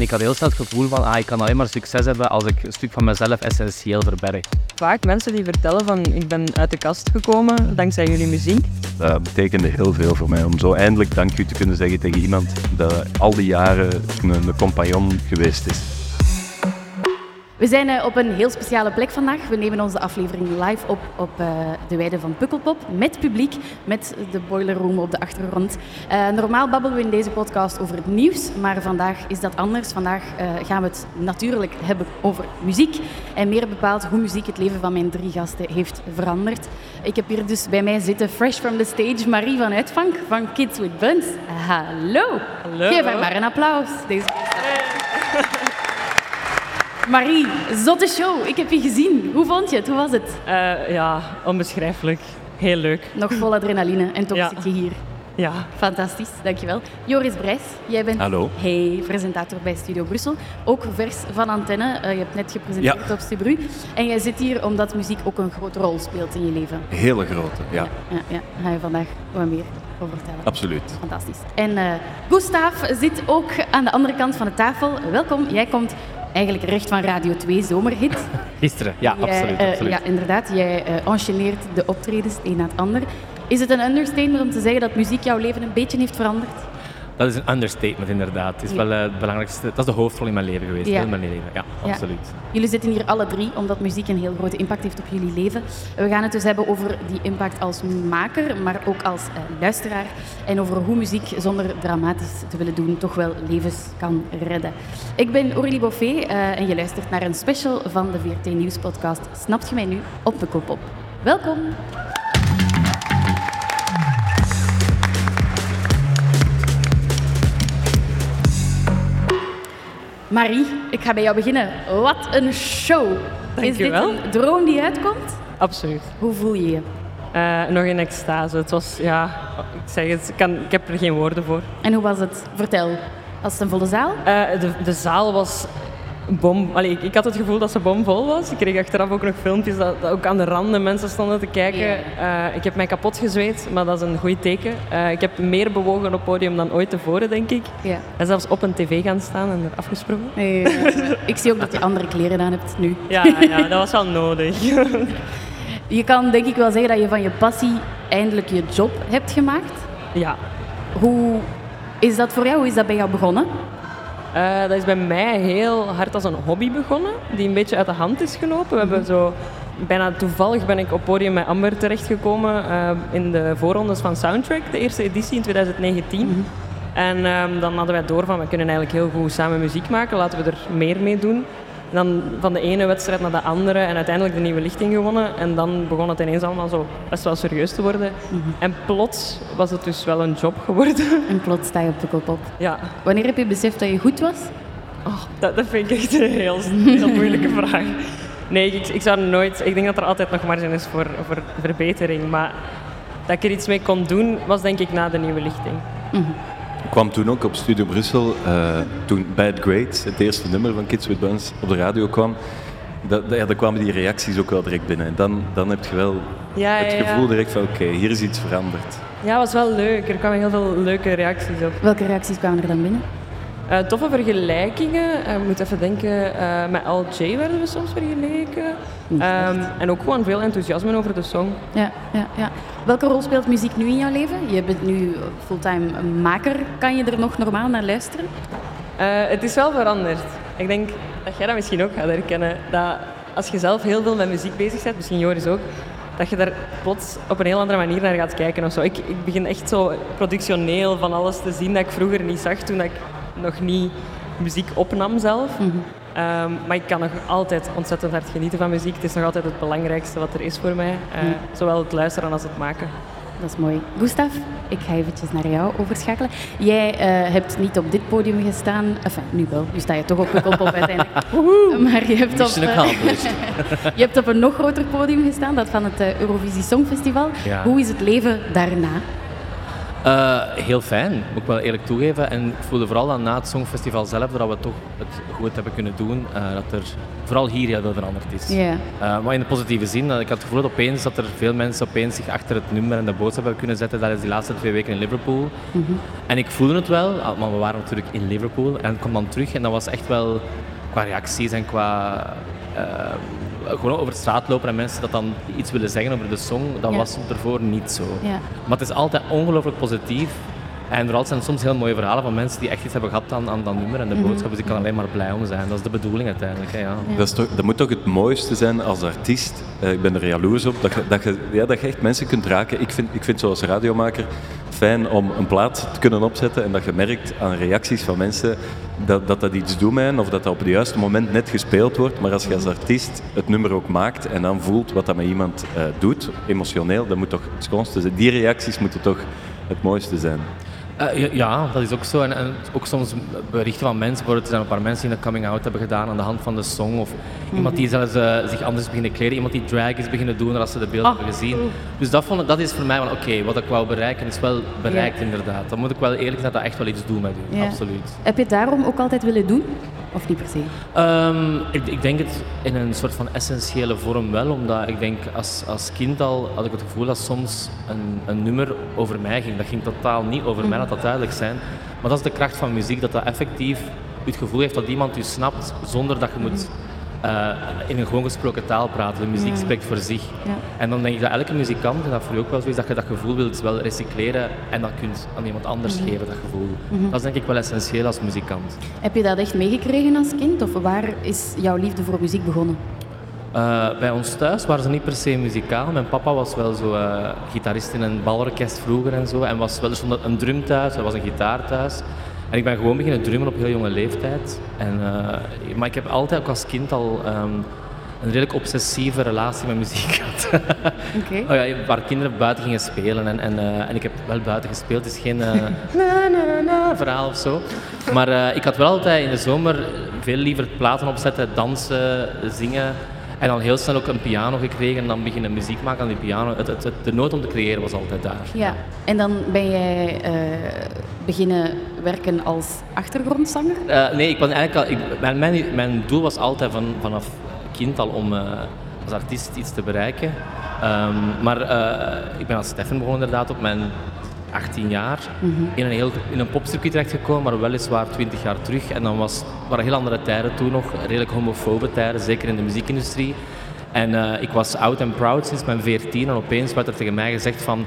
En ik had heel snel het gevoel van, ah, ik kan alleen maar succes hebben als ik een stuk van mezelf essentieel verberg. Vaak mensen die vertellen van, ik ben uit de kast gekomen dankzij jullie muziek. Dat betekende heel veel voor mij om zo eindelijk dank u te kunnen zeggen tegen iemand dat al die jaren een, een compagnon geweest is. We zijn eh, op een heel speciale plek vandaag. We nemen onze aflevering live op op eh, de weide van Pukkelpop. Met publiek, met de boiler room op de achtergrond. Eh, normaal babbelen we in deze podcast over het nieuws, maar vandaag is dat anders. Vandaag gaan we het natuurlijk hebben over muziek. En meer bepaald hoe muziek het leven van mijn drie gasten heeft veranderd. Ik heb hier dus bij mij zitten, fresh from the stage, Marie van Uitvank van Kids with Buns. Hallo. Hallo. Geef haar maar een applaus. Deze... Marie, zotte show. Ik heb je gezien. Hoe vond je het? Hoe was het? Uh, ja, onbeschrijfelijk. Heel leuk. Nog vol adrenaline en toch Ja. zit je hier. Ja. Fantastisch, dankjewel. Joris Brijs, jij bent Hallo. Hey, presentator bij Studio Brussel. Ook vers van Antenne. Eh, je hebt net gepresenteerd Ja. op Stibru. En jij zit hier omdat muziek ook een grote rol speelt in je leven. Hele grote, ja, Ja, ja. Daar ga je vandaag wat meer over vertellen. absoluut. Fantastisch. En eh Gustav zit ook aan de andere kant van de tafel. Welkom. Jij komt eigenlijk recht van Radio 2 Zomerhit. Gisteren, ja, Jij, absoluut. eh, absoluut. ja, inderdaad. Jij enchaîneert de optredens een na het ander. Is het een understatement om te zeggen dat muziek jouw leven een beetje heeft veranderd? Dat is een understatement, inderdaad. Het is wel eh, het belangrijkste. Dat is de hoofdrol in mijn leven geweest, Ja. heel mijn leven. Ja, Ja. absoluut. Jullie zitten hier alle drie omdat muziek een heel grote impact heeft op jullie leven. We gaan het dus hebben over die impact als maker, maar ook als eh, luisteraar. En over hoe muziek zonder dramatisch te willen doen toch wel levens kan redden. Ik ben Aurélie Boffé eh, en je luistert naar een special van de VRT Nieuwspodcast Snapt je mij nu op Pukkelpop. Welkom! Marie, ik ga bij jou beginnen. Wat een show! Is dit Dankjewel. een droom die uitkomt? Absoluut. Hoe voel je je? Eh, nog in extase. Het was, ja, ik zeg het, ik, kan, ik heb er geen woorden voor. En hoe was het? Vertel. Was het een volle zaal? Eh, de, de zaal was bom. Allee, ik, ik had het gevoel dat ze bomvol was. Ik kreeg achteraf ook nog filmpjes dat, dat ook aan de randen mensen stonden te kijken. Eh, ik heb mij kapot gezweet, maar dat is een goed teken. Eh, ik heb meer bewogen op het podium dan ooit tevoren, denk ik. En zelfs op een tv gaan staan en er afgesprongen. Nee, ik zie ook dat je andere kleren aan hebt nu. Ja, ja, dat was wel nodig. Je kan denk ik wel zeggen dat je van je passie eindelijk je job hebt gemaakt. ja. Hoe is dat voor jou? Hoe is dat bij jou begonnen? Eh, dat is bij mij heel hard als een hobby begonnen, die een beetje uit de hand is gelopen. We hebben zo, bijna toevallig ben ik op podium met Amber terechtgekomen eh, in de voorrondes van Soundtrack, de eerste editie in 2019. En ehm, dan hadden wij door van, we kunnen eigenlijk heel goed samen muziek maken, laten we er meer mee doen. En dan van de ene wedstrijd naar de andere en uiteindelijk de nieuwe lichting gewonnen. En dan begon het ineens allemaal zo best wel serieus te worden. En plots was het dus wel een job geworden. En plots sta je op Pukkelpop. ja, Wanneer heb je beseft dat je goed was? Oh, dat, dat vind ik echt een heel, heel moeilijke vraag. Nee, ik, ik zou nooit... Ik denk dat er altijd nog marge is voor, voor verbetering. Maar dat ik er iets mee kon doen, was denk ik na de nieuwe lichting. Ik kwam toen ook op Studio Brussel, eh, toen Bad Grades, het eerste nummer van Kids with Buns, op de radio kwam. Dat, ja, dan kwamen die reacties ook wel direct binnen. En dan, dan heb je wel Ja, het ja, ja. gevoel direct van oké, hier is iets veranderd. Ja, was wel leuk. Er kwamen heel veel leuke reacties op. Welke reacties kwamen er dan binnen? Eh, toffe vergelijkingen. Eh, Ik moet even denken, eh, met LJ werden we soms vergeleken. Ehm, en ook gewoon veel enthousiasme over de song. Ja, ja, ja. Welke rol speelt muziek nu in jouw leven? Je bent nu fulltime maker. Kan je er nog normaal naar luisteren? Eh, het is wel veranderd. Ik denk dat jij dat misschien ook gaat herkennen. Dat als je zelf heel veel met muziek bezig bent, misschien Joris ook, dat je daar plots op een heel andere manier naar gaat kijken of zo. Ik, ik begin echt zo productioneel van alles te zien dat ik vroeger niet zag toen ik nog niet muziek opnam zelf. Ehm, maar ik kan nog altijd ontzettend hard genieten van muziek. Het is nog altijd het belangrijkste wat er is voor mij. Eh, Zowel het luisteren als het maken. Dat is mooi. Gustav, ik ga eventjes naar jou overschakelen. Jij eh, hebt niet op dit podium gestaan. Enfin, nu wel. Nu sta je toch op Pukkelpop uiteindelijk. Maar je hebt, op, accomplished. je hebt op een nog groter podium gestaan, dat van het Eurovisie Songfestival. Ja. Hoe is het leven daarna? Uh, heel fijn, moet ik wel eerlijk toegeven. En ik voelde vooral dat na het Songfestival zelf dat we toch het goed hebben kunnen doen. Uh, dat er vooral hier heel veel veranderd is. Yeah. Uh, maar in de positieve zin, ik had het gevoel dat opeens dat er veel mensen opeens zich achter het nummer en de boodschap hebben kunnen zetten. Dat is die laatste twee weken in Liverpool. Mm -hmm. En ik voelde het wel, maar we waren natuurlijk in Liverpool en het kwam dan terug en dat was echt wel qua reacties en qua gewoon over de straat lopen en mensen dat dan iets willen zeggen over de song, dat Ja. was ervoor niet zo. Ja. Maar het is altijd ongelooflijk positief. En vooral zijn soms heel mooie verhalen van mensen die echt iets hebben gehad aan, aan dat nummer en de boodschap. Dus ik kan alleen maar blij om zijn. Dat is de bedoeling uiteindelijk. Hè, ja. Dat, is toch, dat moet toch het mooiste zijn als artiest. Eh, ik ben er jaloers op. Dat je, dat, je, ja, dat je echt mensen kunt raken. Ik vind, ik vind zoals radiomaker fijn om een plaat te kunnen opzetten en dat je merkt aan reacties van mensen dat dat, dat iets doet hen, of dat dat op het juiste moment net gespeeld wordt. Maar als je als artiest het nummer ook maakt en dan voelt wat dat met iemand eh, doet, emotioneel, dat moet toch het schoonste zijn. Die reacties moeten toch het mooiste zijn. Eh, ja, dat is ook zo. En, en ook soms berichten van mensen. Bijvoorbeeld, er zijn een paar mensen die een coming out hebben gedaan aan de hand van de song. Of iemand die zelfs eh, zich anders is beginnen kleden. Iemand die drag is beginnen doen als ze de beelden Ah. hebben gezien. Dus dat, vond, dat is voor mij van oké, wat ik wou bereiken is wel bereikt inderdaad. Dan moet ik wel eerlijk zijn dat dat echt wel iets doet met u. Absoluut. Heb je het daarom ook altijd willen doen? Of niet per se? Ehm, ik, ik denk het in een soort van essentiële vorm wel, omdat ik denk als, als kind al had ik het gevoel dat soms een, een nummer over mij ging. Dat ging totaal niet over mij, laat dat duidelijk zijn. Maar dat is de kracht van muziek, dat dat effectief het gevoel heeft dat iemand u snapt zonder dat je moet eh, in een gewoon gesproken taal praten. De muziek spreekt voor zich. Ja. En dan denk ik dat elke muzikant, en dat voor u ook wel zo is, dat je dat gevoel wilt wel recycleren en dat kunt aan iemand anders geven, dat gevoel. Dat is denk ik wel essentieel als muzikant. Heb je dat echt meegekregen als kind? Of waar is jouw liefde voor muziek begonnen? Eh, bij ons thuis waren ze niet per se muzikaal. Mijn papa was wel zo eh, gitarist in een balorkest vroeger en zo. En was wel er stond een drum thuis, er was een gitaar thuis. En ik ben gewoon beginnen drummen op heel jonge leeftijd. En, eh, maar ik heb altijd ook als kind al ehm, een redelijk obsessieve relatie met muziek gehad. Oké. Oh ja, waar kinderen buiten gingen spelen. En, en, eh, en ik heb wel buiten gespeeld. Het is geen eh, na, na, na verhaal of zo. Maar ik had wel altijd in de zomer veel liever platen opzetten, dansen, zingen. En dan heel snel ook een piano gekregen en dan beginnen muziek maken aan die piano. Het, het, het- de nood om te creëren was altijd daar. Ja. En dan ben jij eh, beginnen werken als achtergrondzanger? Eh, nee, ik was eigenlijk al, ik, mijn, mijn, mijn doel was altijd van, vanaf kind al om eh, als artiest iets te bereiken. Ehm, maar ik ben als Steffen begonnen inderdaad op mijn 18 jaar in een, heel, in een popcircuit terechtgekomen, maar weliswaar 20 jaar terug. En dan was, waren heel andere tijden toen nog, redelijk homofobe tijden, zeker in de muziekindustrie. En eh, ik was out and proud sinds mijn 14 en opeens werd er tegen mij gezegd van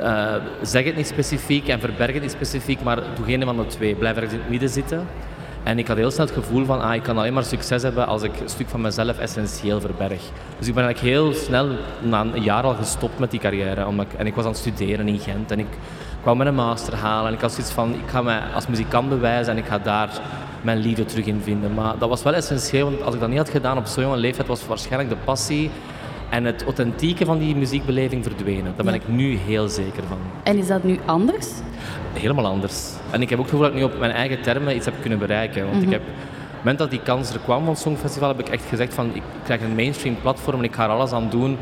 eh, zeg het niet specifiek en verberg het niet specifiek, maar doe geen van de twee. Blijf ergens in het midden zitten. En ik had heel snel het gevoel van, ah, ik kan alleen maar succes hebben als ik een stuk van mezelf essentieel verberg. Dus ik ben eigenlijk heel snel, na een jaar al gestopt met die carrière. Omdat en ik was aan het studeren in Gent en ik kwam met een master halen. En ik had zoiets van, ik ga mij als muzikant bewijzen en ik ga daar mijn liefde terug in vinden. Maar dat was wel essentieel, want als ik dat niet had gedaan op zo'n jonge leeftijd, was waarschijnlijk de passie en het authentieke van die muziekbeleving verdwenen. Daar ben ik nu heel zeker van. En is dat nu anders? Helemaal anders. En ik heb ook het gevoel dat ik nu op mijn eigen termen iets heb kunnen bereiken. Want ik heb, op het moment dat die kans er kwam van het Songfestival, heb ik echt gezegd van ik krijg een mainstream platform en ik ga er alles aan doen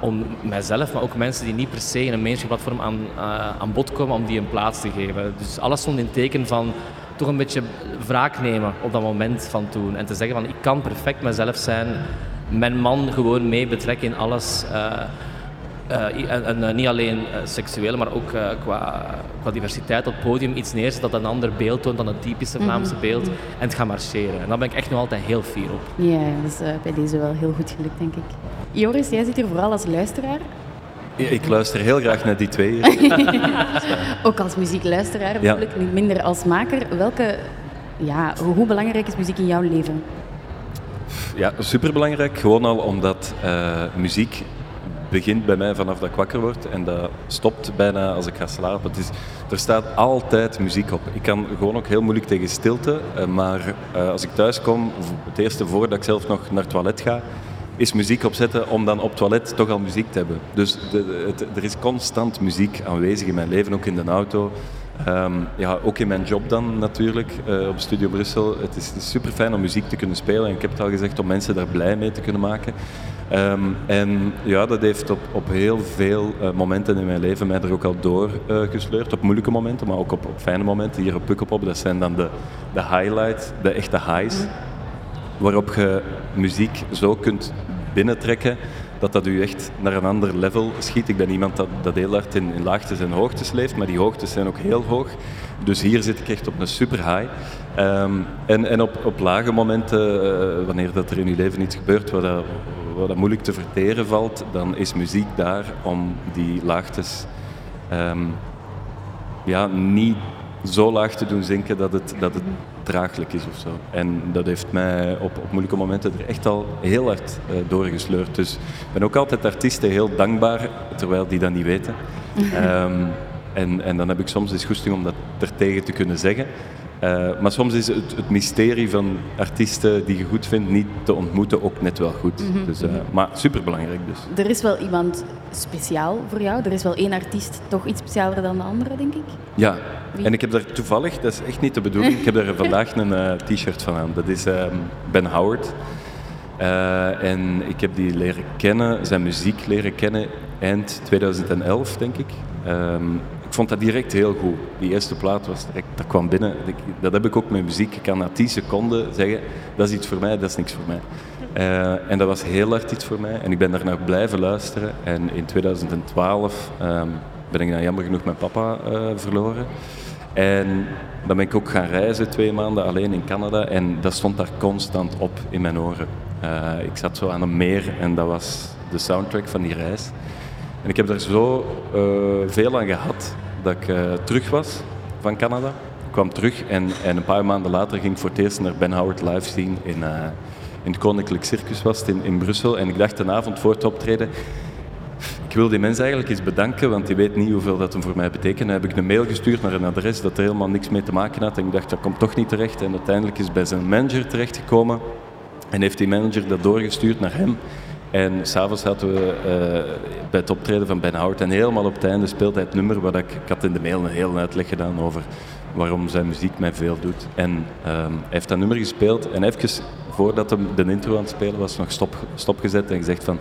om mijzelf, maar ook mensen die niet per se in een mainstream platform aan, eh, aan bod komen, om die een plaats te geven. Dus alles stond in teken van toch een beetje wraak nemen op dat moment van toen. En te zeggen van ik kan perfect mezelf zijn, mijn man gewoon mee betrekken in alles. eh, eh, en, en, eh, niet alleen eh, seksueel, maar ook qua, qua diversiteit op het podium iets neerzet dat een ander beeld toont dan het typische Vlaamse beeld. En het gaat marcheren. En daar ben ik echt nog altijd heel fier op. Ja, dat is eh, bij deze wel heel goed gelukt, denk ik. Joris, jij zit hier vooral als luisteraar. Ja, Ik luister heel graag naar die twee. Ook als muziekluisteraar Ja. natuurlijk, niet minder als maker. Welke, ja, hoe belangrijk is muziek in jouw leven? Ja, superbelangrijk. Gewoon al omdat eh, muziek begint bij mij vanaf dat ik wakker word en dat stopt bijna als ik ga slapen. Het is, er staat altijd muziek op. Ik kan gewoon ook heel moeilijk tegen stilte, eh, maar eh, als ik thuis kom, het eerste voordat ik zelf nog naar het toilet ga, is muziek opzetten om dan op toilet toch al muziek te hebben. Dus de- het- er is constant muziek aanwezig in mijn leven, ook in de auto. Ehm, ja, ook in mijn job dan natuurlijk, uh, op Studio Brussel. Het is, super fijn om muziek te kunnen spelen en ik heb het al gezegd om mensen daar blij mee te kunnen maken. Ehm, en ja, dat heeft op, op heel veel uh, momenten in mijn leven mij er ook al door uh, gesleurd. Op moeilijke momenten, maar ook op, op fijne momenten. Hier op Pukkelpop, dat zijn dan de, de highlights, de echte highs. Waarop je muziek zo kunt binnentrekken dat dat u echt naar een ander level schiet. Ik ben iemand dat, dat heel hard in, laagtes en hoogtes leeft, maar die hoogtes zijn ook heel hoog. Dus hier zit ik echt op een super high. Ehm, en en op, op lage momenten, uh, wanneer dat er in uw leven iets gebeurt wat dat, wat dat moeilijk te verteren valt, dan is muziek daar om die laagtes um, ja, niet zo laag te doen zinken dat het, dat het draaglijk is of zo. En dat heeft mij op, op moeilijke momenten er echt al heel hard uh, doorgesleurd. Dus ik ben ook altijd artiesten heel dankbaar, terwijl die dat niet weten. um, en, en dan heb ik soms eens goesting om dat er tegen te kunnen zeggen. Uh, maar soms is het, het, mysterie van artiesten die je goed vindt niet te ontmoeten ook net wel goed. Mm -hmm. dus, uh, maar superbelangrijk dus. Er is wel iemand speciaal voor jou. Er is wel één artiest toch iets specialer dan de andere, denk ik. Ja, Wie? en ik heb daar toevallig, dat is echt niet de bedoeling, ik heb daar vandaag een uh, t-shirt van aan. Dat is um, Ben Howard. en ik heb die leren kennen, zijn muziek leren kennen eind 2011, denk ik. Um, ik vond dat direct heel goed. Die eerste plaat was direct, dat kwam binnen. Dat heb ik ook met muziek. Ik kan na 10 seconden zeggen, dat is iets voor mij, dat is niks voor mij. Uh, en dat was heel hard iets voor mij. En ik ben daarnaar blijven luisteren. En in 2012 um, ben ik dan jammer genoeg mijn papa uh, verloren. En dan ben ik ook gaan reizen twee maanden alleen in Canada. En dat stond daar constant op in mijn oren. Uh, ik zat zo aan een meer en dat was de soundtrack van die reis. En ik heb daar zo uh, veel aan gehad dat ik uh, terug was van Canada. Ik kwam terug en, en een paar maanden later ging ik voor het eerst naar Ben Howard live zien in, uh, in het Koninklijk Circus was in, in Brussel. En ik dacht een avond voor het optreden, ik wil die mensen eigenlijk eens bedanken, want die weet niet hoeveel dat hem voor mij betekent. Dan heb ik een mail gestuurd naar een adres dat er helemaal niks mee te maken had. En ik dacht, dat komt toch niet terecht. En uiteindelijk is bij zijn manager terechtgekomen. En heeft die manager dat doorgestuurd naar hem. En s'avonds hadden we uh, bij het optreden van Ben Howard en helemaal op het einde speelt hij het nummer waar ik, ik had in de mail een hele uitleg gedaan over waarom zijn muziek mij veel doet. En um, hij heeft dat nummer gespeeld en even voordat hij de intro aan het spelen was, nog stop, stopgezet en gezegd van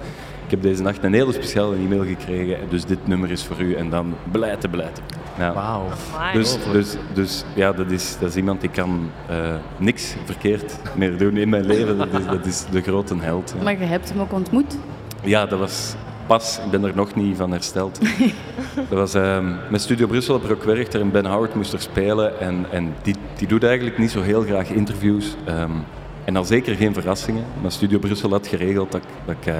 ik heb deze nacht een hele speciale e-mail gekregen, dus dit nummer is voor u. En dan blijten, blijten. Ja. Wauw. Dus, dus, dus ja, dat is, dat is iemand die kan uh, niks verkeerd meer doen in mijn leven. Dat is, dat is de grote held. Ja. Maar je hebt hem ook ontmoet? Ja, dat was pas. Ik ben er nog niet van hersteld. dat was um, met Studio Brussel heb ik ook gewerkt en Ben Howard moest er spelen. En, en die, die doet eigenlijk niet zo heel graag interviews. Um, en al zeker geen verrassingen. Maar Studio Brussel had geregeld dat, dat ik... Uh,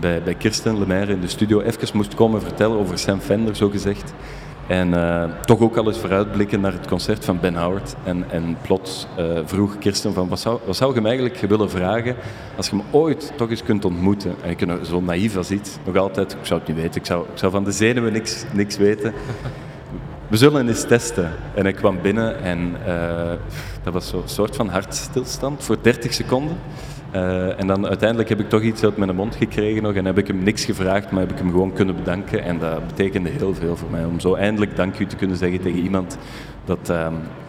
bij, Kirsten Lemaire in de studio even moest komen vertellen over Sam Fender, zo gezegd. En uh, toch ook al eens vooruitblikken naar het concert van Ben Howard. En, en plots uh, vroeg Kirsten van, wat zou, wat zou je hem eigenlijk willen vragen als je hem ooit toch eens kunt ontmoeten? En ik ben zo naïef als iets, nog altijd, ik zou het niet weten, ik zou, ik zou van de zenuwen niks, niks weten. We zullen eens testen. En hij kwam binnen en uh, dat was zo'n soort van hartstilstand voor 30 seconden. Uh, en dan uiteindelijk heb ik toch iets uit mijn mond gekregen nog en heb ik hem niks gevraagd, maar heb ik hem gewoon kunnen bedanken. En dat betekende heel veel voor mij om zo eindelijk dank u te kunnen zeggen tegen iemand dat, uh,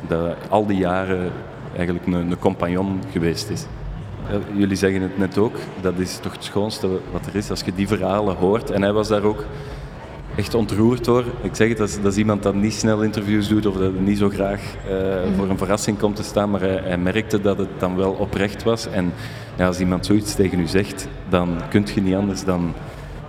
dat al die jaren eigenlijk een, een compagnon geweest is. Uh, jullie zeggen het net ook, dat is toch het schoonste wat er is als je die verhalen hoort. En hij was daar ook echt ontroerd door. Ik zeg het, dat is, dat is iemand dat niet snel interviews doet of dat niet zo graag uh, mm-hmm. voor een verrassing komt te staan, maar hij, hij, merkte dat het dan wel oprecht was. En ja, als iemand zoiets tegen u zegt, dan kun je niet anders dan,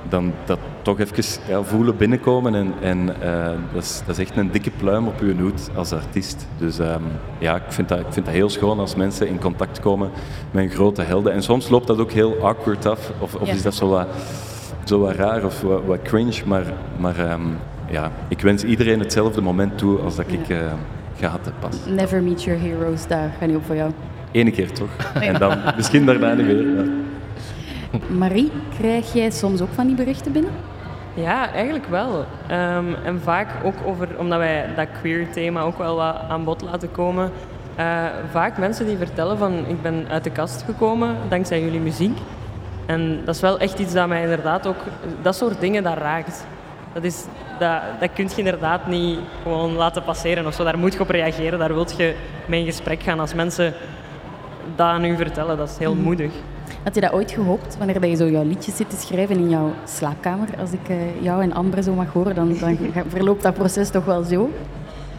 dan dat toch even ja, voelen binnenkomen. En, en uh, dat, is, dat is echt een dikke pluim op uw hoed als artiest. Dus um, ja, ik vind, dat, ik vind dat heel schoon als mensen in contact komen met grote helden. En soms loopt dat ook heel awkward af, of, of ja. is dat zo wat zo wat raar of wat, wat cringe, maar, maar um, ja, ik wens iedereen hetzelfde moment toe als dat ja. ik uh, gehad heb pas. Never meet your heroes, daar ga niet op voor jou. Ene keer toch? Nee. En dan misschien daarna niet meer. Ja. Marie, krijg jij soms ook van die berichten binnen? Ja, eigenlijk wel. Um, en vaak ook over, omdat wij dat queer thema ook wel wat aan bod laten komen. Uh, vaak mensen die vertellen van ik ben uit de kast gekomen dankzij jullie muziek. En dat is wel echt iets dat mij inderdaad ook, dat soort dingen, dat raakt. Dat, is, dat, dat kun je inderdaad niet gewoon laten passeren of zo. Daar moet je op reageren, daar wil je mee in gesprek gaan. Als mensen dat aan u vertellen, dat is heel Mhm. moedig. Had je dat ooit gehoopt, wanneer dat je zo jouw liedjes zit te schrijven in jouw slaapkamer? Als ik eh, jou en Amber zo mag horen, dan, dan verloopt dat proces toch wel zo?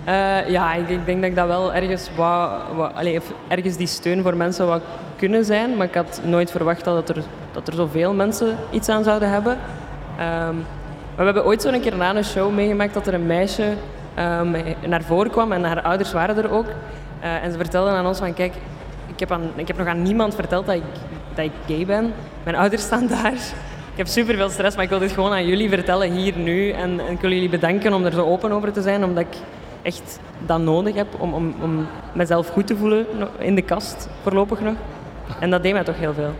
Eh, ja, ik, ik denk dat ik dat wel ergens of ergens die steun voor mensen wou kunnen zijn, maar ik had nooit verwacht dat er, dat er zoveel mensen iets aan zouden hebben. Ehm, maar we hebben ooit zo een keer na een show meegemaakt dat er een meisje ehm, naar voren kwam en haar ouders waren er ook. Eh, en ze vertelden aan ons van kijk, ik heb, aan, ik heb nog aan niemand verteld dat ik, dat ik gay ben. Mijn ouders staan daar. Ik heb super veel stress, maar ik wil dit gewoon aan jullie vertellen hier nu. En, en ik wil jullie bedanken om er zo open over te zijn, omdat ik echt dat nodig heb om, om, om mezelf goed te voelen in de kast, voorlopig nog. En dat deed mij toch heel veel.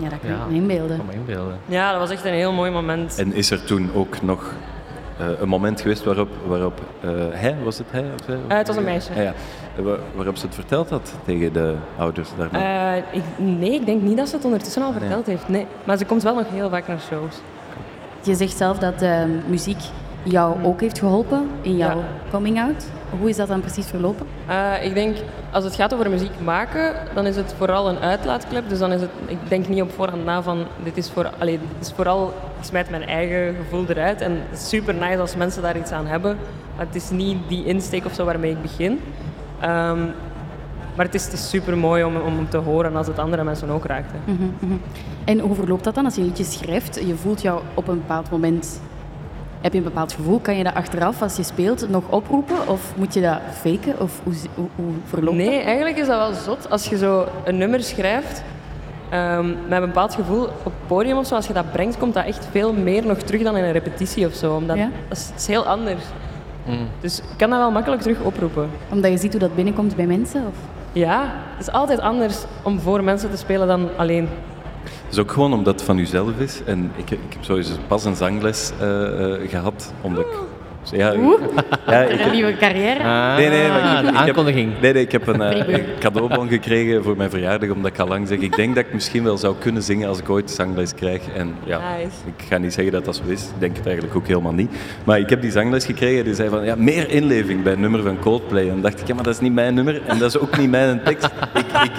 Ja, dat kan Ja. ik me inbeelden. kan me inbeelden. Ja, dat was echt een heel mooi moment. En is er toen ook nog eh, een moment geweest waarop, waarop eh, hij, was het hij? Of zij? Eh, het was een meisje. Ah, ja. Waar- waarop ze het verteld had tegen de ouders daarna. Eh, ik, nee, ik denk niet dat ze het ondertussen al verteld heeft. Nee. Maar ze komt wel nog heel vaak naar shows. Je zegt zelf dat eh, muziek jou ook heeft geholpen in jouw Ja. coming-out. Hoe is dat dan precies verlopen? Eh, ik denk, als het gaat over muziek maken, dan is het vooral een uitlaatklep. Dus dan is het, ik denk niet op voorhand na van, dit is, voor, allee, dit is vooral, ik smijt mijn eigen gevoel eruit. En het is super nice als mensen daar iets aan hebben. Maar het is niet die insteek of zo waarmee ik begin. Ehm, maar het is, het is super mooi om, om te horen als het andere mensen ook raakt. hè. Mhm, mhm. En hoe verloopt dat dan als je een liedje schrijft? Je voelt jou op een bepaald moment... Heb je een bepaald gevoel? Kan je dat achteraf, als je speelt, nog oproepen? Of moet je dat faken? Of hoe, hoe, hoe verloopt Nee, dat? eigenlijk is dat wel zot. Als je zo een nummer schrijft ehm, met een bepaald gevoel op het podium of zo, als je dat brengt, komt dat echt veel meer nog terug dan in een repetitie of zo. Omdat Ja? dat, is, dat is heel anders. Mm. Dus ik kan dat wel makkelijk terug oproepen. Omdat je ziet hoe dat binnenkomt bij mensen? Of? Ja, het is altijd anders om voor mensen te spelen dan alleen. Is ook gewoon omdat het van jezelf is. En ik, ik heb sowieso pas een zangles eh, eh, gehad, omdat ik... Ja, Oeh, ja, ik, een nieuwe carrière? Ah, Nee, nee, maar ik- de ik heb- aankondiging. Nee, nee, ik heb een, eh, Prima. een cadeaubon gekregen voor mijn verjaardag, omdat ik al lang zeg, ik denk dat ik misschien wel zou kunnen zingen als ik ooit zangles krijg. En ja, Nice. ik ga niet zeggen dat dat zo is, ik denk het eigenlijk ook helemaal niet. Maar ik heb die zangles gekregen en die zei van, ja, meer inleving bij een nummer van Coldplay. En dan dacht ik, ja, maar dat is niet mijn nummer en dat is ook niet mijn tekst. Ik, ik,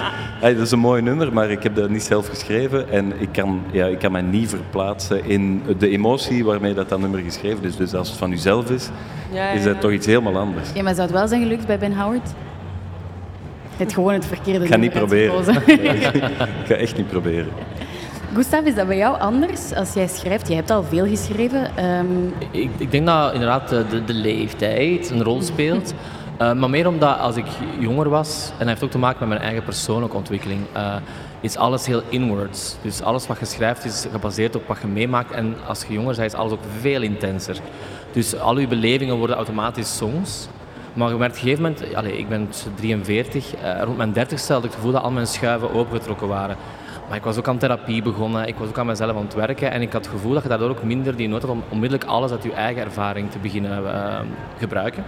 ja, dat is een mooi nummer, maar ik heb dat niet zelf geschreven en ik kan, ja, ik kan mij niet verplaatsen in de emotie waarmee dat, dat nummer geschreven is. Dus als het van jezelf is, Ja, is ja. dat toch iets helemaal anders. Ja, maar zou het wel zijn gelukt bij Ben Howard? Je hebt gewoon het verkeerde Ik ga niet proberen. ik ga echt niet proberen. Gustav, is dat bij jou anders als jij schrijft? Je hebt al veel geschreven. Ehm, Ik, ik denk dat inderdaad de, de, de leeftijd een rol speelt. Eh, maar meer omdat als ik jonger was, en dat heeft ook te maken met mijn eigen persoonlijke ontwikkeling, eh, is alles heel inwards. Dus alles wat je schrijft is gebaseerd op wat je meemaakt. En als je jonger bent, is alles ook veel intenser. Dus al je belevingen worden automatisch songs. Maar op een gegeven moment, allee, ik ben 43, eh, rond mijn 30ste had ik het gevoel dat al mijn schuiven opengetrokken waren. Maar ik was ook aan therapie begonnen, ik was ook aan mezelf aan het werken en ik had het gevoel dat je daardoor ook minder die nood had om onmiddellijk alles uit je eigen ervaring te beginnen eh, gebruiken.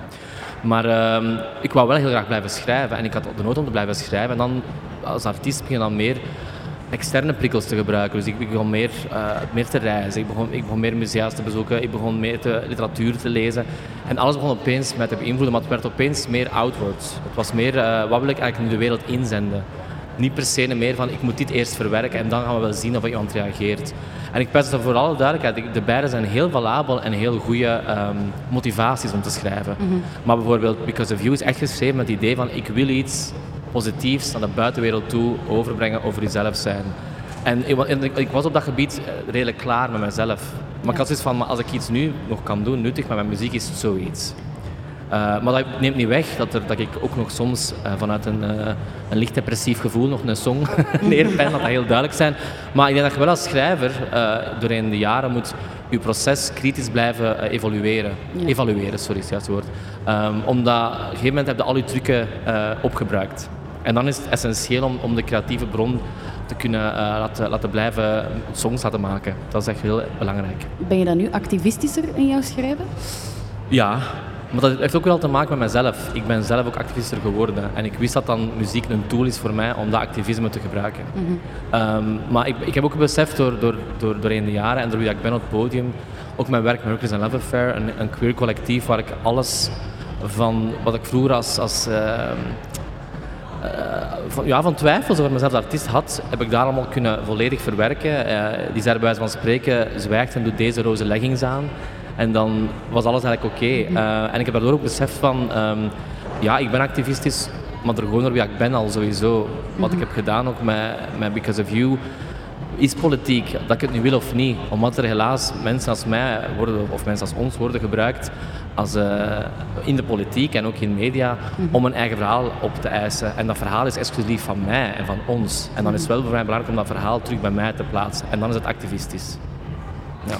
Maar ehm, ik wou wel heel graag blijven schrijven en ik had de nood om te blijven schrijven. En dan als artiest begin je dan meer externe prikkels te gebruiken. Dus ik begon meer, eh, meer te reizen, ik begon, ik begon meer musea's te bezoeken, ik begon meer te, literatuur te lezen. En alles begon opeens mij te beïnvloeden, maar het werd opeens meer outward. Het was meer, eh, wat wil ik eigenlijk nu de wereld inzenden? Niet per se meer van, ik moet dit eerst verwerken en dan gaan we wel zien of iemand reageert. En ik pens dat voor alle duidelijkheid, de beide zijn heel valabel en heel goede ehm, motivaties om te schrijven. Maar bijvoorbeeld Because of You is echt geschreven met het idee van, ik wil iets positiefs naar de buitenwereld toe overbrengen over jezelf zijn. En ik, en was op dat gebied eh, redelijk klaar met mezelf. Maar ik had zoiets van, maar als ik iets nu nog kan doen, nuttig met mijn muziek, is het zoiets. Uh, maar dat neemt niet weg dat, er, dat ik ook nog soms uh, vanuit een, uh, een licht depressief gevoel nog een song neerpen, dat dat heel duidelijk zijn. Maar ik denk dat je wel als schrijver doorheen de jaren moet je proces kritisch blijven evolueren. Ja. Evalueren, sorry, is het juiste woord. Um, omdat op een gegeven moment heb je al je trucken opgebruikt. En dan is het essentieel om, om de creatieve bron te kunnen laten, laten blijven songs laten maken. Dat is echt heel belangrijk. Ben je dan nu activistischer in jouw schrijven? Ja, Maar dat heeft ook wel te maken met mezelf. Ik ben zelf ook activister geworden. En ik wist dat dan muziek een tool is voor mij om dat activisme te gebruiken. Ehm, maar ik, ik heb ook beseft door, door, door, doorheen de jaren en door wie ik ben op het podium, ook mijn werk met Workers and Love Affair, een, een queer collectief waar ik alles van wat ik vroeger als, als ehm, eh, van, ja, van twijfels over mezelf als artiest had, heb ik daar allemaal kunnen volledig verwerken. Eh, die zei bij wijze van spreken, zwijgt en doet deze roze leggings aan. En dan was alles eigenlijk oké. Eh, en ik heb daardoor ook beseft van, ehm, ja, ik ben activistisch, maar er gewoon door wie ik ben al sowieso. Wat ik heb gedaan ook met, met Because of You, is politiek, dat ik het nu wil of niet. Omdat er helaas mensen als mij worden, of mensen als ons worden gebruikt als, eh, in de politiek en ook in media om een eigen verhaal op te eisen. En dat verhaal is exclusief van mij en van ons. En dan is het wel voor mij belangrijk om dat verhaal terug bij mij te plaatsen. En dan is het activistisch. Ja.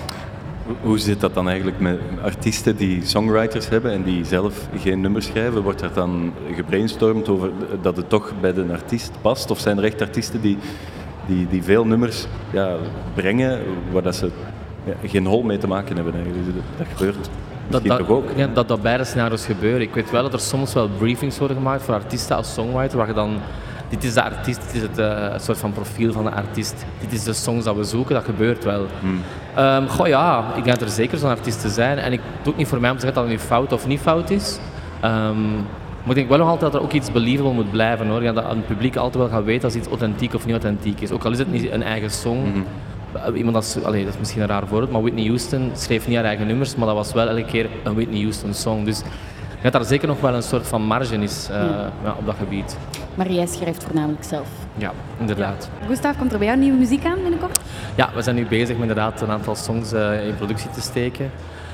Hoe- zit dat dan eigenlijk met artiesten die songwriters hebben en die zelf geen nummers schrijven? Wordt er dan gebrainstormd over dat het toch bij de artiest past? Of zijn er echt artiesten die, die, die veel nummers ja, brengen waar dat ze ja, geen hol mee te maken hebben eigenlijk? Dat gebeurt Dat, dat, toch ook? ja, dat dat beide scenario's gebeuren. Ik weet wel dat er soms wel briefings worden gemaakt voor artiesten als songwriter, waar je dan, dit is de artiest, dit is het eh, soort van profiel van de artiest, dit is de songs dat we zoeken, dat gebeurt wel. Ehm, goh ja, ik denk dat er zeker zo'n artiesten zijn en ik doe het niet voor mij om te zeggen dat het nu fout of niet fout is. Ehm, maar ik denk wel nog altijd dat er ook iets believable moet blijven hoor. Ja, dat het publiek altijd wel gaat weten als iets authentiek of niet authentiek is. Ook al is het niet een eigen song. Uh, Iemand als, dat is misschien een raar voorbeeld, maar Whitney Houston schreef niet haar eigen nummers, maar dat was wel elke keer een Whitney Houston song. Dus dat daar zeker nog wel een soort van marge is eh, ja, op dat gebied. Maar jij schrijft voornamelijk zelf. Ja, inderdaad. Gustav, komt er bij jou nieuwe muziek aan binnenkort? Ja, we zijn nu bezig met inderdaad een aantal songs eh, in productie te steken.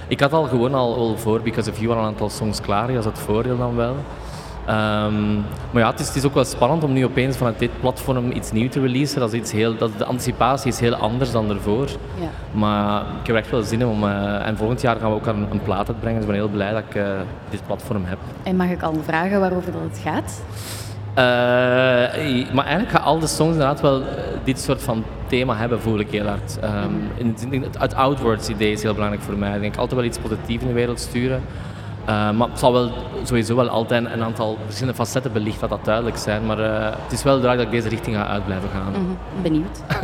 Ik had al gewoon al, al voor Because of You al een aantal songs klaar, dat is het voordeel dan wel. Ehm, maar ja, het is, het is ook wel spannend om nu opeens vanuit dit platform iets nieuws te releasen. Dat is iets heel, dat, de anticipatie is heel anders dan ervoor. Ja. Maar ik heb echt wel zin in om... eh, en volgend jaar gaan we ook een, een plaat uitbrengen. Dus ik ben heel blij dat ik eh, dit platform heb. En mag ik al vragen waarover dat het gaat? Eh, maar eigenlijk gaan al de songs inderdaad wel dit soort van thema hebben, voel ik heel hard. In het, in het, het outwards idee is heel belangrijk voor mij. Ik denk altijd wel iets positiefs in de wereld sturen. Eh, maar het zal wel sowieso wel altijd een aantal verschillende facetten belicht, dat dat duidelijk zijn. Maar eh, het is wel duidelijk dat ik deze richting ga uit blijven gaan. Mhm, Benieuwd. We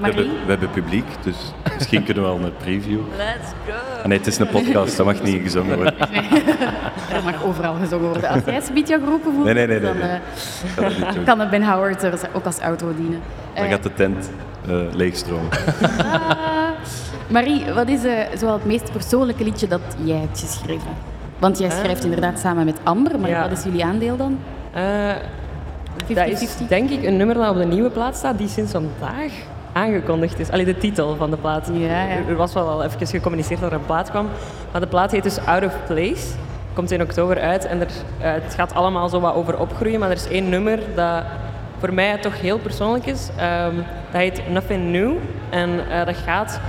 hebben, Marie? we hebben publiek, dus misschien kunnen we al een preview. Let's go! Ah, nee, het is een podcast, dat mag niet gezongen worden. Er mag overal gezongen worden. Als jij een beetje geroepen voelt, Nee, nee, nee, nee, dan nee. eh, dat kan het Ben Howard er ook als outro dienen. Dan gaat de tent eh, leegstromen. ah. Marie, wat is eh zoal het meest persoonlijke liedje dat jij hebt geschreven? Want jij schrijft inderdaad samen met Amber, maar Ja. wat is jullie aandeel dan? Eh, dat is 50-50? denk ik een nummer dat op de nieuwe plaat staat, die sinds vandaag aangekondigd is. Allee, de titel van de plaat. Ja, ja. Er- Er was wel al even gecommuniceerd dat er een plaat kwam. Maar de plaat heet dus Out of Place. Komt in oktober uit en er, eh, het gaat allemaal zo wat over opgroeien. Maar er is één nummer dat voor mij toch heel persoonlijk is. Ehm, dat heet Nothing New. En eh, dat gaat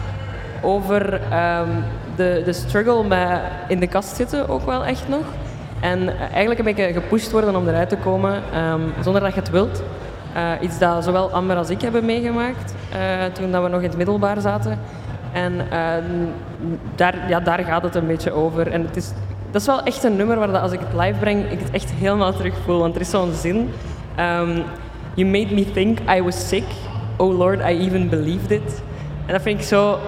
over ehm, de, de struggle met in de kast zitten ook wel echt nog. En eh, eigenlijk een beetje gepusht worden om eruit te komen ehm, zonder dat je het wilt. Eh, iets dat zowel Amber als ik hebben meegemaakt eh, toen dat we nog in het middelbaar zaten. En daar, ja, daar gaat het een beetje over. En het is, dat is wel echt een nummer waar dat als ik het live breng, ik het echt helemaal terug voel. Want er is zo'n zin. ehm, you made me think I was sick. Oh Lord, I even believed it. En dat vind ik zo...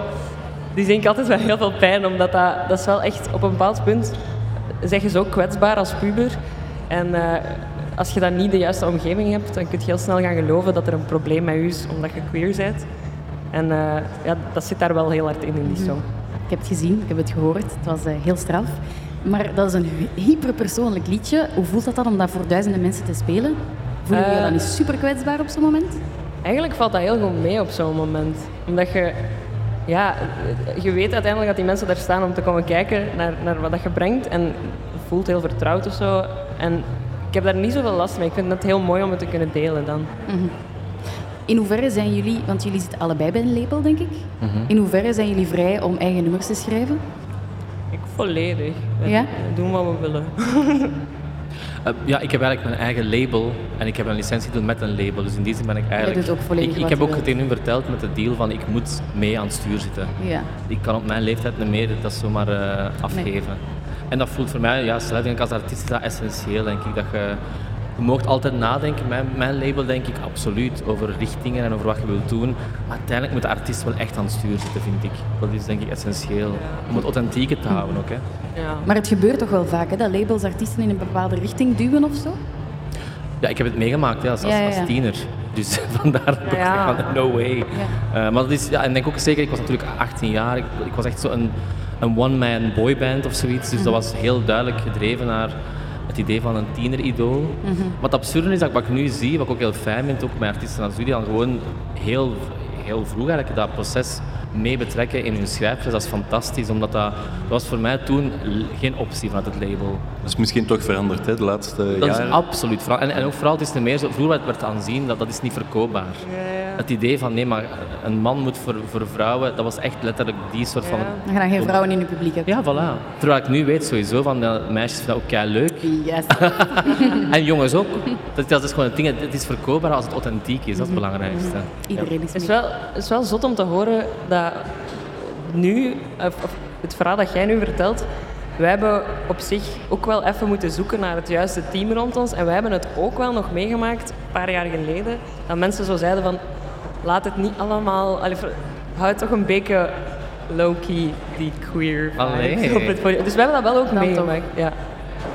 Die denk ik altijd wel heel veel pijn, omdat dat, dat is wel echt op een bepaald punt zeg je zo kwetsbaar als puber. En eh, als je dan niet de juiste omgeving hebt, dan kun je heel snel gaan geloven dat er een probleem met je is omdat je queer bent. En eh, ja, dat zit daar wel heel hard in, in die song. Ik heb het gezien, ik heb het gehoord. Het was eh, heel straf. Maar dat is een hyperpersoonlijk liedje. Hoe voelt dat dan om dat voor duizenden mensen te spelen? Jullie je Eh, dan niet super kwetsbaar op zo'n moment? Eigenlijk valt dat heel goed mee op zo'n moment. Omdat je, ja, je weet uiteindelijk dat die mensen daar staan om te komen kijken naar, naar wat dat je brengt. En voelt heel vertrouwd of zo. En ik heb daar niet zoveel last mee. Ik vind het heel mooi om het te kunnen delen dan. In hoeverre zijn jullie, want jullie zitten allebei bij een label, denk ik. In hoeverre zijn jullie vrij om eigen nummers te schrijven? Ik volledig. We Ja? doen wat we willen. Eh, ja, ik heb eigenlijk mijn eigen label en ik heb een licentie doen met een label. Dus in die zin ben ik eigenlijk... doet ook volledig ik, heb ook wilt. tegen hun verteld met de deal van ik moet mee aan het stuur zitten. Ja. Ik kan op mijn leeftijd niet meer dat zomaar eh, afgeven. En dat voelt voor mij, ja, als artiest is dat essentieel, denk ik. Dat je, je moogt altijd nadenken, mijn, mijn label denk ik absoluut, over richtingen en over wat je wilt doen. Maar uiteindelijk moet de artiest wel echt aan het stuur zitten, vind ik. Dat is denk ik essentieel. Om het authentieke te houden ook. Hè. Ja. Maar het gebeurt toch wel vaak, hè, dat labels artiesten in een bepaalde richting duwen of zo? Ja, ik heb het meegemaakt hè, als, als, Ja, ja, als ja. tiener. Dus vandaar dat ik Ja. van, no way. Eh, maar dat is, ja, en ik denk ook zeker, ik was natuurlijk 18 jaar, ik, ik was echt zo een, een one-man boyband of zoiets. Dus dat was heel duidelijk gedreven naar het idee van een tieneridool. Wat absurde is, dat wat ik nu zie, wat ik ook heel fijn vind, ook met artiesten als jullie, dan gewoon heel, heel vroeg eigenlijk dat proces mee betrekken in hun schrijfjes. Dat is fantastisch, omdat dat, dat was voor mij toen geen optie vanuit het label. Dat is misschien toch veranderd hè, de laatste Dat jaren. is absoluut. En, en ook vooral, het is er meer zo, vroeger werd, aanzien dat dat is niet verkoopbaar. Het idee van nee, maar een man moet voor, voor vrouwen, dat was echt letterlijk die soort van. Dan gaan geen vrouwen in het publiek hebben. Ja, voilà. Terwijl ik nu weet sowieso van ja, meisjes vinden dat ook kei leuk. Yes. En jongens ook. Dat, dat is gewoon het ding, het is verkoopbaar als het authentiek is, dat is het belangrijkste. Iedereen is Het is wel, het is wel zot om te horen dat nu, of, het verhaal dat jij nu vertelt, wij hebben op zich ook wel even moeten zoeken naar het juiste team rond ons. En wij hebben het ook wel nog meegemaakt, een paar jaar geleden, dat mensen zo zeiden van, laat het niet allemaal, allee, houd toch een beetje low-key die queer vibes Allee. op het podium. Dus we hebben dat wel ook Dan meegemaakt. Ja.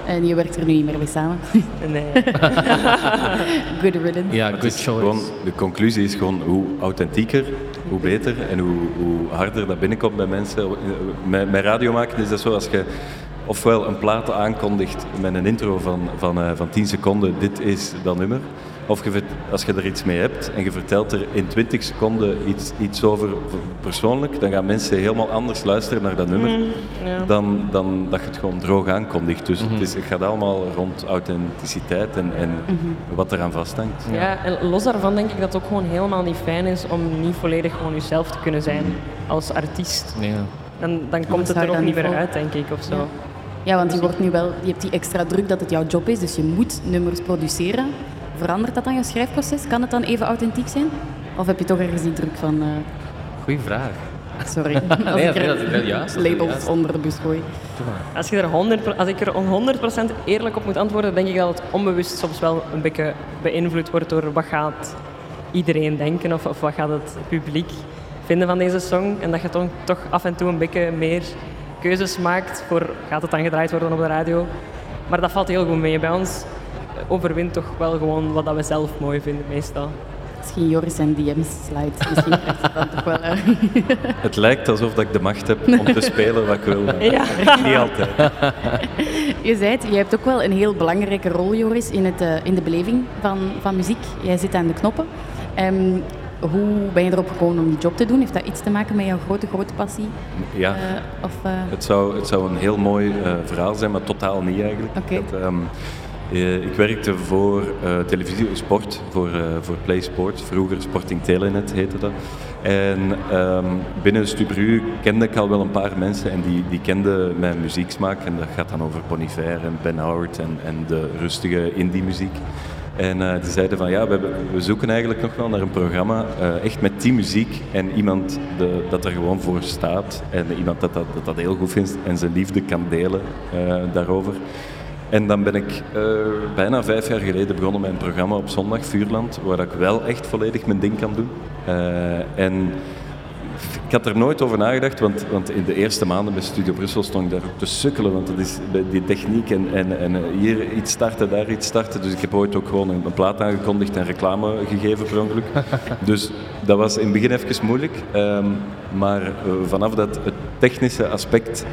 En je werkt er nu niet meer mee samen. Nee. Good riddance. Ja, good choice. gewoon, de conclusie is gewoon hoe authentieker, hoe beter en hoe, hoe harder dat binnenkomt bij mensen. Met, met radio maken is dat zo als je ofwel een plaat aankondigt met een intro van, van, eh, van 10 seconden, dit is dat nummer. Of je, als je er iets mee hebt en je vertelt er in 20 seconden iets, iets over persoonlijk, dan gaan mensen helemaal anders luisteren naar dat nummer ja. dan, dan dat je het gewoon droog aankondigt. Dus het, is, het gaat allemaal rond authenticiteit en, en wat eraan vasthangt. Ja, en los daarvan denk ik dat het ook gewoon helemaal niet fijn is om niet volledig gewoon jezelf te kunnen zijn als artiest. Nee, ja. Dan, dan komt het er ook niet meer uit, denk ik, of zo. Ja, want je, wordt nu wel, je hebt die extra druk dat het jouw job is, dus je moet nummers produceren. Verandert dat dan je schrijfproces? Kan het dan even authentiek zijn? Of heb je toch ergens die druk van... eh, Goeie vraag. sorry, als Nee, ik nee, er dat is wel juist, labels juist. onder de bus gooi. Als, je er 100, pro- als ik er 100% eerlijk op moet antwoorden, denk ik dat het onbewust soms wel een beetje beïnvloed wordt door wat gaat iedereen denken of, of wat gaat het publiek vinden van deze song. En dat je toch, toch af en toe een beetje meer keuzes maakt voor gaat het dan gedraaid worden op de radio. Maar dat valt heel goed mee. Bij ons overwint toch wel gewoon wat dat we zelf mooi vinden meestal. Misschien Joris en DM's slide. Misschien krijgt het dan toch wel... eh, Het lijkt alsof dat ik de macht heb om te spelen wat ik wil. Ja. Niet altijd. Je zei het, je hebt ook wel een heel belangrijke rol, Joris, in, het, eh, in de beleving van, van muziek. Jij zit aan de knoppen. Ehm, hoe ben je erop gekomen om die job te doen? Heeft dat iets te maken met jouw grote, grote passie? Ja, Eh, of, eh, het zou, het zou een heel mooi eh, verhaal zijn, maar totaal niet eigenlijk. Oké. Dat, ehm, eh, ik werkte voor eh, televisie sport, voor, eh, voor Play Sport. Vroeger Sporting Telenet heette dat. En ehm, binnen Stubru kende ik al wel een paar mensen en die, die kenden mijn muzieksmaak. En dat gaat dan over Bon Iver en Ben Howard en, en de rustige indie-muziek. En eh, die zeiden van ja, we, we zoeken eigenlijk nog wel naar een programma, eh, echt met die muziek en iemand de, dat er gewoon voor staat. En iemand dat dat, dat heel goed vindt en zijn liefde kan delen eh, daarover. En dan ben ik eh, bijna vijf jaar geleden begonnen met een programma op zondag, Vuurland, waar ik wel echt volledig mijn ding kan doen. Eh, en ik had er nooit over nagedacht, want, want in de eerste maanden bij Studio Brussel stond ik daar ook te sukkelen, want dat is die techniek en, en, en eh, hier iets starten, daar iets starten. Dus ik heb ooit ook gewoon een, plaat aangekondigd en reclame gegeven per ongeluk. Dus dat was in het begin even moeilijk, ehm, maar vanaf dat het technische aspect,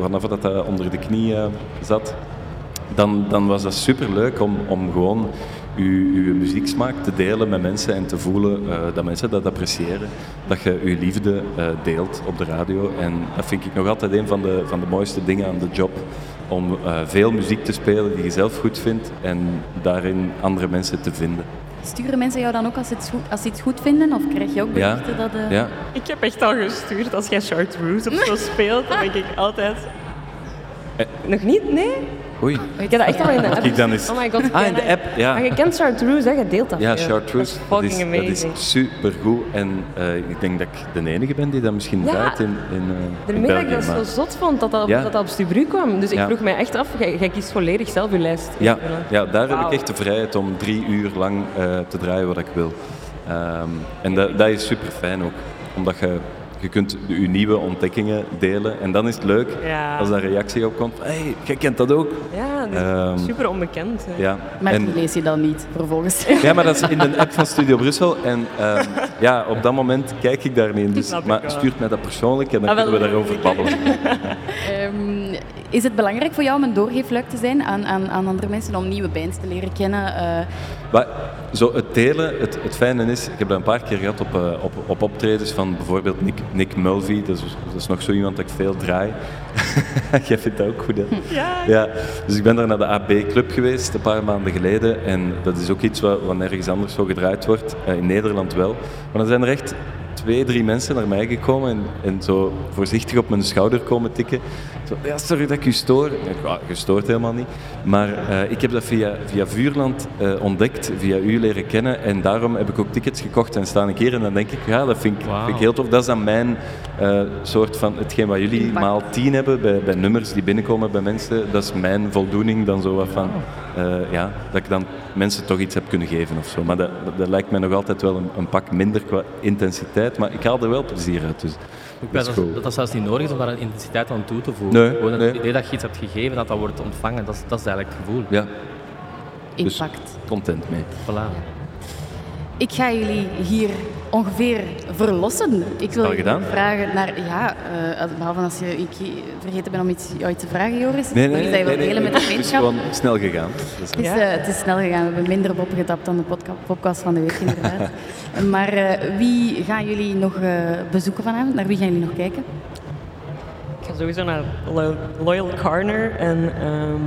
vanaf dat dat onder de knie zat, dan, dan was dat superleuk om, om gewoon uw, uw muzieksmaak te delen met mensen en te voelen eh, dat mensen dat appreciëren. Dat je uw liefde eh, deelt op de radio. En dat vind ik nog altijd een van de, van de mooiste dingen aan de job. Om eh, veel muziek te spelen die je zelf goed vindt en daarin andere mensen te vinden. sturen mensen jou dan ook als ze het goed, als ze iets goed vinden? Of krijg je ook Ja, berichten dat... eh, ja. Ik heb echt al gestuurd als jij Chartreuse of zo speelt, dan denk ik altijd... Eh. Nog niet? Nee? Oei. Ik heb dat echt al in de app. Dan. Oh my god. Ah, in de app, ja. Maar je kent Chartreuse, hè? Je deelt dat Ja, veel. chartreuse, Dat dat is is, fucking dat is supergoed. En eh, ik denk dat ik de enige ben die dat misschien Ja. draait in, in, eh, in Daarmee dat ik België. dat zo zot vond, dat dat, Ja. dat, dat op Stubru kwam. Dus ik Ja. vroeg mij echt af, jij, jij kiest volledig zelf je lijst. Ja, ja daar heb ik echt de vrijheid om drie uur lang eh, te draaien wat ik wil. Ehm, en dat, dat is super fijn ook, omdat je, je kunt de- je nieuwe ontdekkingen delen. En dan is het leuk Ja. als daar reactie op komt. Hé, hey, jij kent dat ook? Ja, dat is Ehm, super onbekend. hè. Ja. Maar En- die lees je dan niet, vervolgens. Ja, maar dat is in de app van Studio Brussel. En ehm, ja, op dat moment kijk ik daar niet in. Dus, maar stuurt mij dat persoonlijk en dan Ah, wel, kunnen we daarover babbelen. Ehm, is het belangrijk voor jou om een doorgeefluik te zijn aan, aan, aan andere mensen, om nieuwe bands te leren kennen? Eh, Maar zo het delen, het, het fijne is, ik heb dat een paar keer gehad op, eh, op, op optredens van bijvoorbeeld Nick, Nick Mulvey. Dat is, dat is nog zo iemand dat ik veel draai. Jij vindt dat ook goed, hè? Ja. Ja, dus ik ben daar naar de AB Club geweest een paar maanden geleden. En dat is ook iets wat, wat nergens anders zo gedraaid wordt. Eh, in Nederland wel. Maar dan zijn er echt twee, drie mensen naar mij gekomen en, en zo voorzichtig op mijn schouder komen tikken. Zo, ja, sorry dat ik u stoor. Ik "Ah, gestoord helemaal niet. Maar eh, ik heb dat via, via Vuurland eh, ontdekt, via u leren kennen. En daarom heb ik ook tickets gekocht en staan een keer. En dan denk ik, ja, dat vind ik, vind ik heel tof. Dat is dan mijn eh, soort van, hetgeen wat jullie Impact. maal tien hebben bij, bij nummers die binnenkomen bij mensen. Dat is mijn voldoening dan zo wat van, eh, ja, dat ik dan mensen toch iets heb kunnen geven of zo. Maar dat, dat, dat lijkt mij nog altijd wel een, een pak minder qua intensiteit. Maar ik haal er wel plezier uit. Dus. Ik Dat ben is dat, goed. dat dat zelfs niet nodig is om daar een intensiteit aan toe te voegen. Nee, Gewoon het nee. idee dat je iets hebt gegeven, dat dat wordt ontvangen, dat is, dat is eigenlijk het gevoel. Ja, Dus- impact. content mee. Voilà. Ik ga jullie hier ongeveer verlossen. Ik wil vragen naar... Ja, eh, behalve als je, ik vergeten ben om iets, jou iets te vragen, Joris. Delen met de Het is gewoon snel gegaan. Is- Het is, eh, het is snel gegaan. We hebben minder opgetapt dan de podca- podcast van de week, inderdaad. maar eh, wie gaan jullie nog eh, bezoeken vanavond? Naar wie gaan jullie nog kijken? Ik ga sowieso naar Loyal, Loyal Carner en ehm,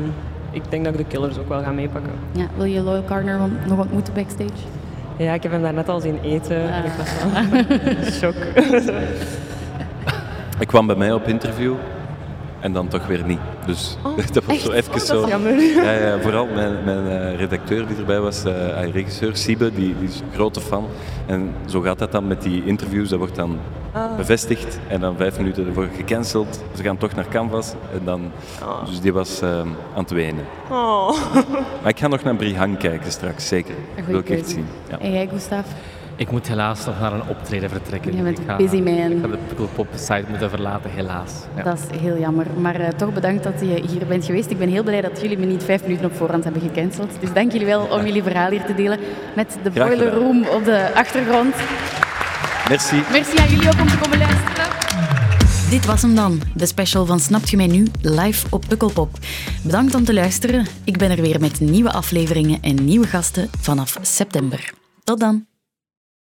ik denk dat ik de Killers ook wel ga meepakken. Ja, wil je Loyal Carner nog ontmoeten backstage? Ja, ik heb hem daar net al zien eten en ik was wel shock. Ik kwam bij mij op interview en dan toch weer niet. Dus dat was zo even zo. jammer. Ja, ja, vooral mijn, mijn eh, redacteur die erbij was, eh, ah, regisseur Siebe, die, die is een grote fan. En zo gaat dat dan met die interviews. Dat wordt dan bevestigd en dan vijf minuten ervoor gecanceld. Ze gaan toch naar Canvas. En dan, Dus die was eh, aan het wenen. Oh. Maar ik ga nog naar Brihang kijken straks, zeker. Een Wil ik echt zien. Ja. En jij, Gustav? Ik moet helaas nog naar een optreden vertrekken. Je bent ik ga, busy man. Ik ga de Pukkelpop-site moeten verlaten, helaas. Ja. Dat is heel jammer. Maar eh, toch bedankt dat je hier bent geweest. Ik ben heel blij dat jullie me niet vijf minuten op voorhand hebben gecanceld. Dus dank jullie wel om jullie verhaal hier te delen met de Boiler. Room op de achtergrond. Merci. Merci aan jullie ook om te komen luisteren. Dit was hem dan, de special van Snapt je mij nu, live op Pukkelpop. Bedankt om te luisteren. Ik ben er weer met nieuwe afleveringen en nieuwe gasten vanaf september. Tot dan.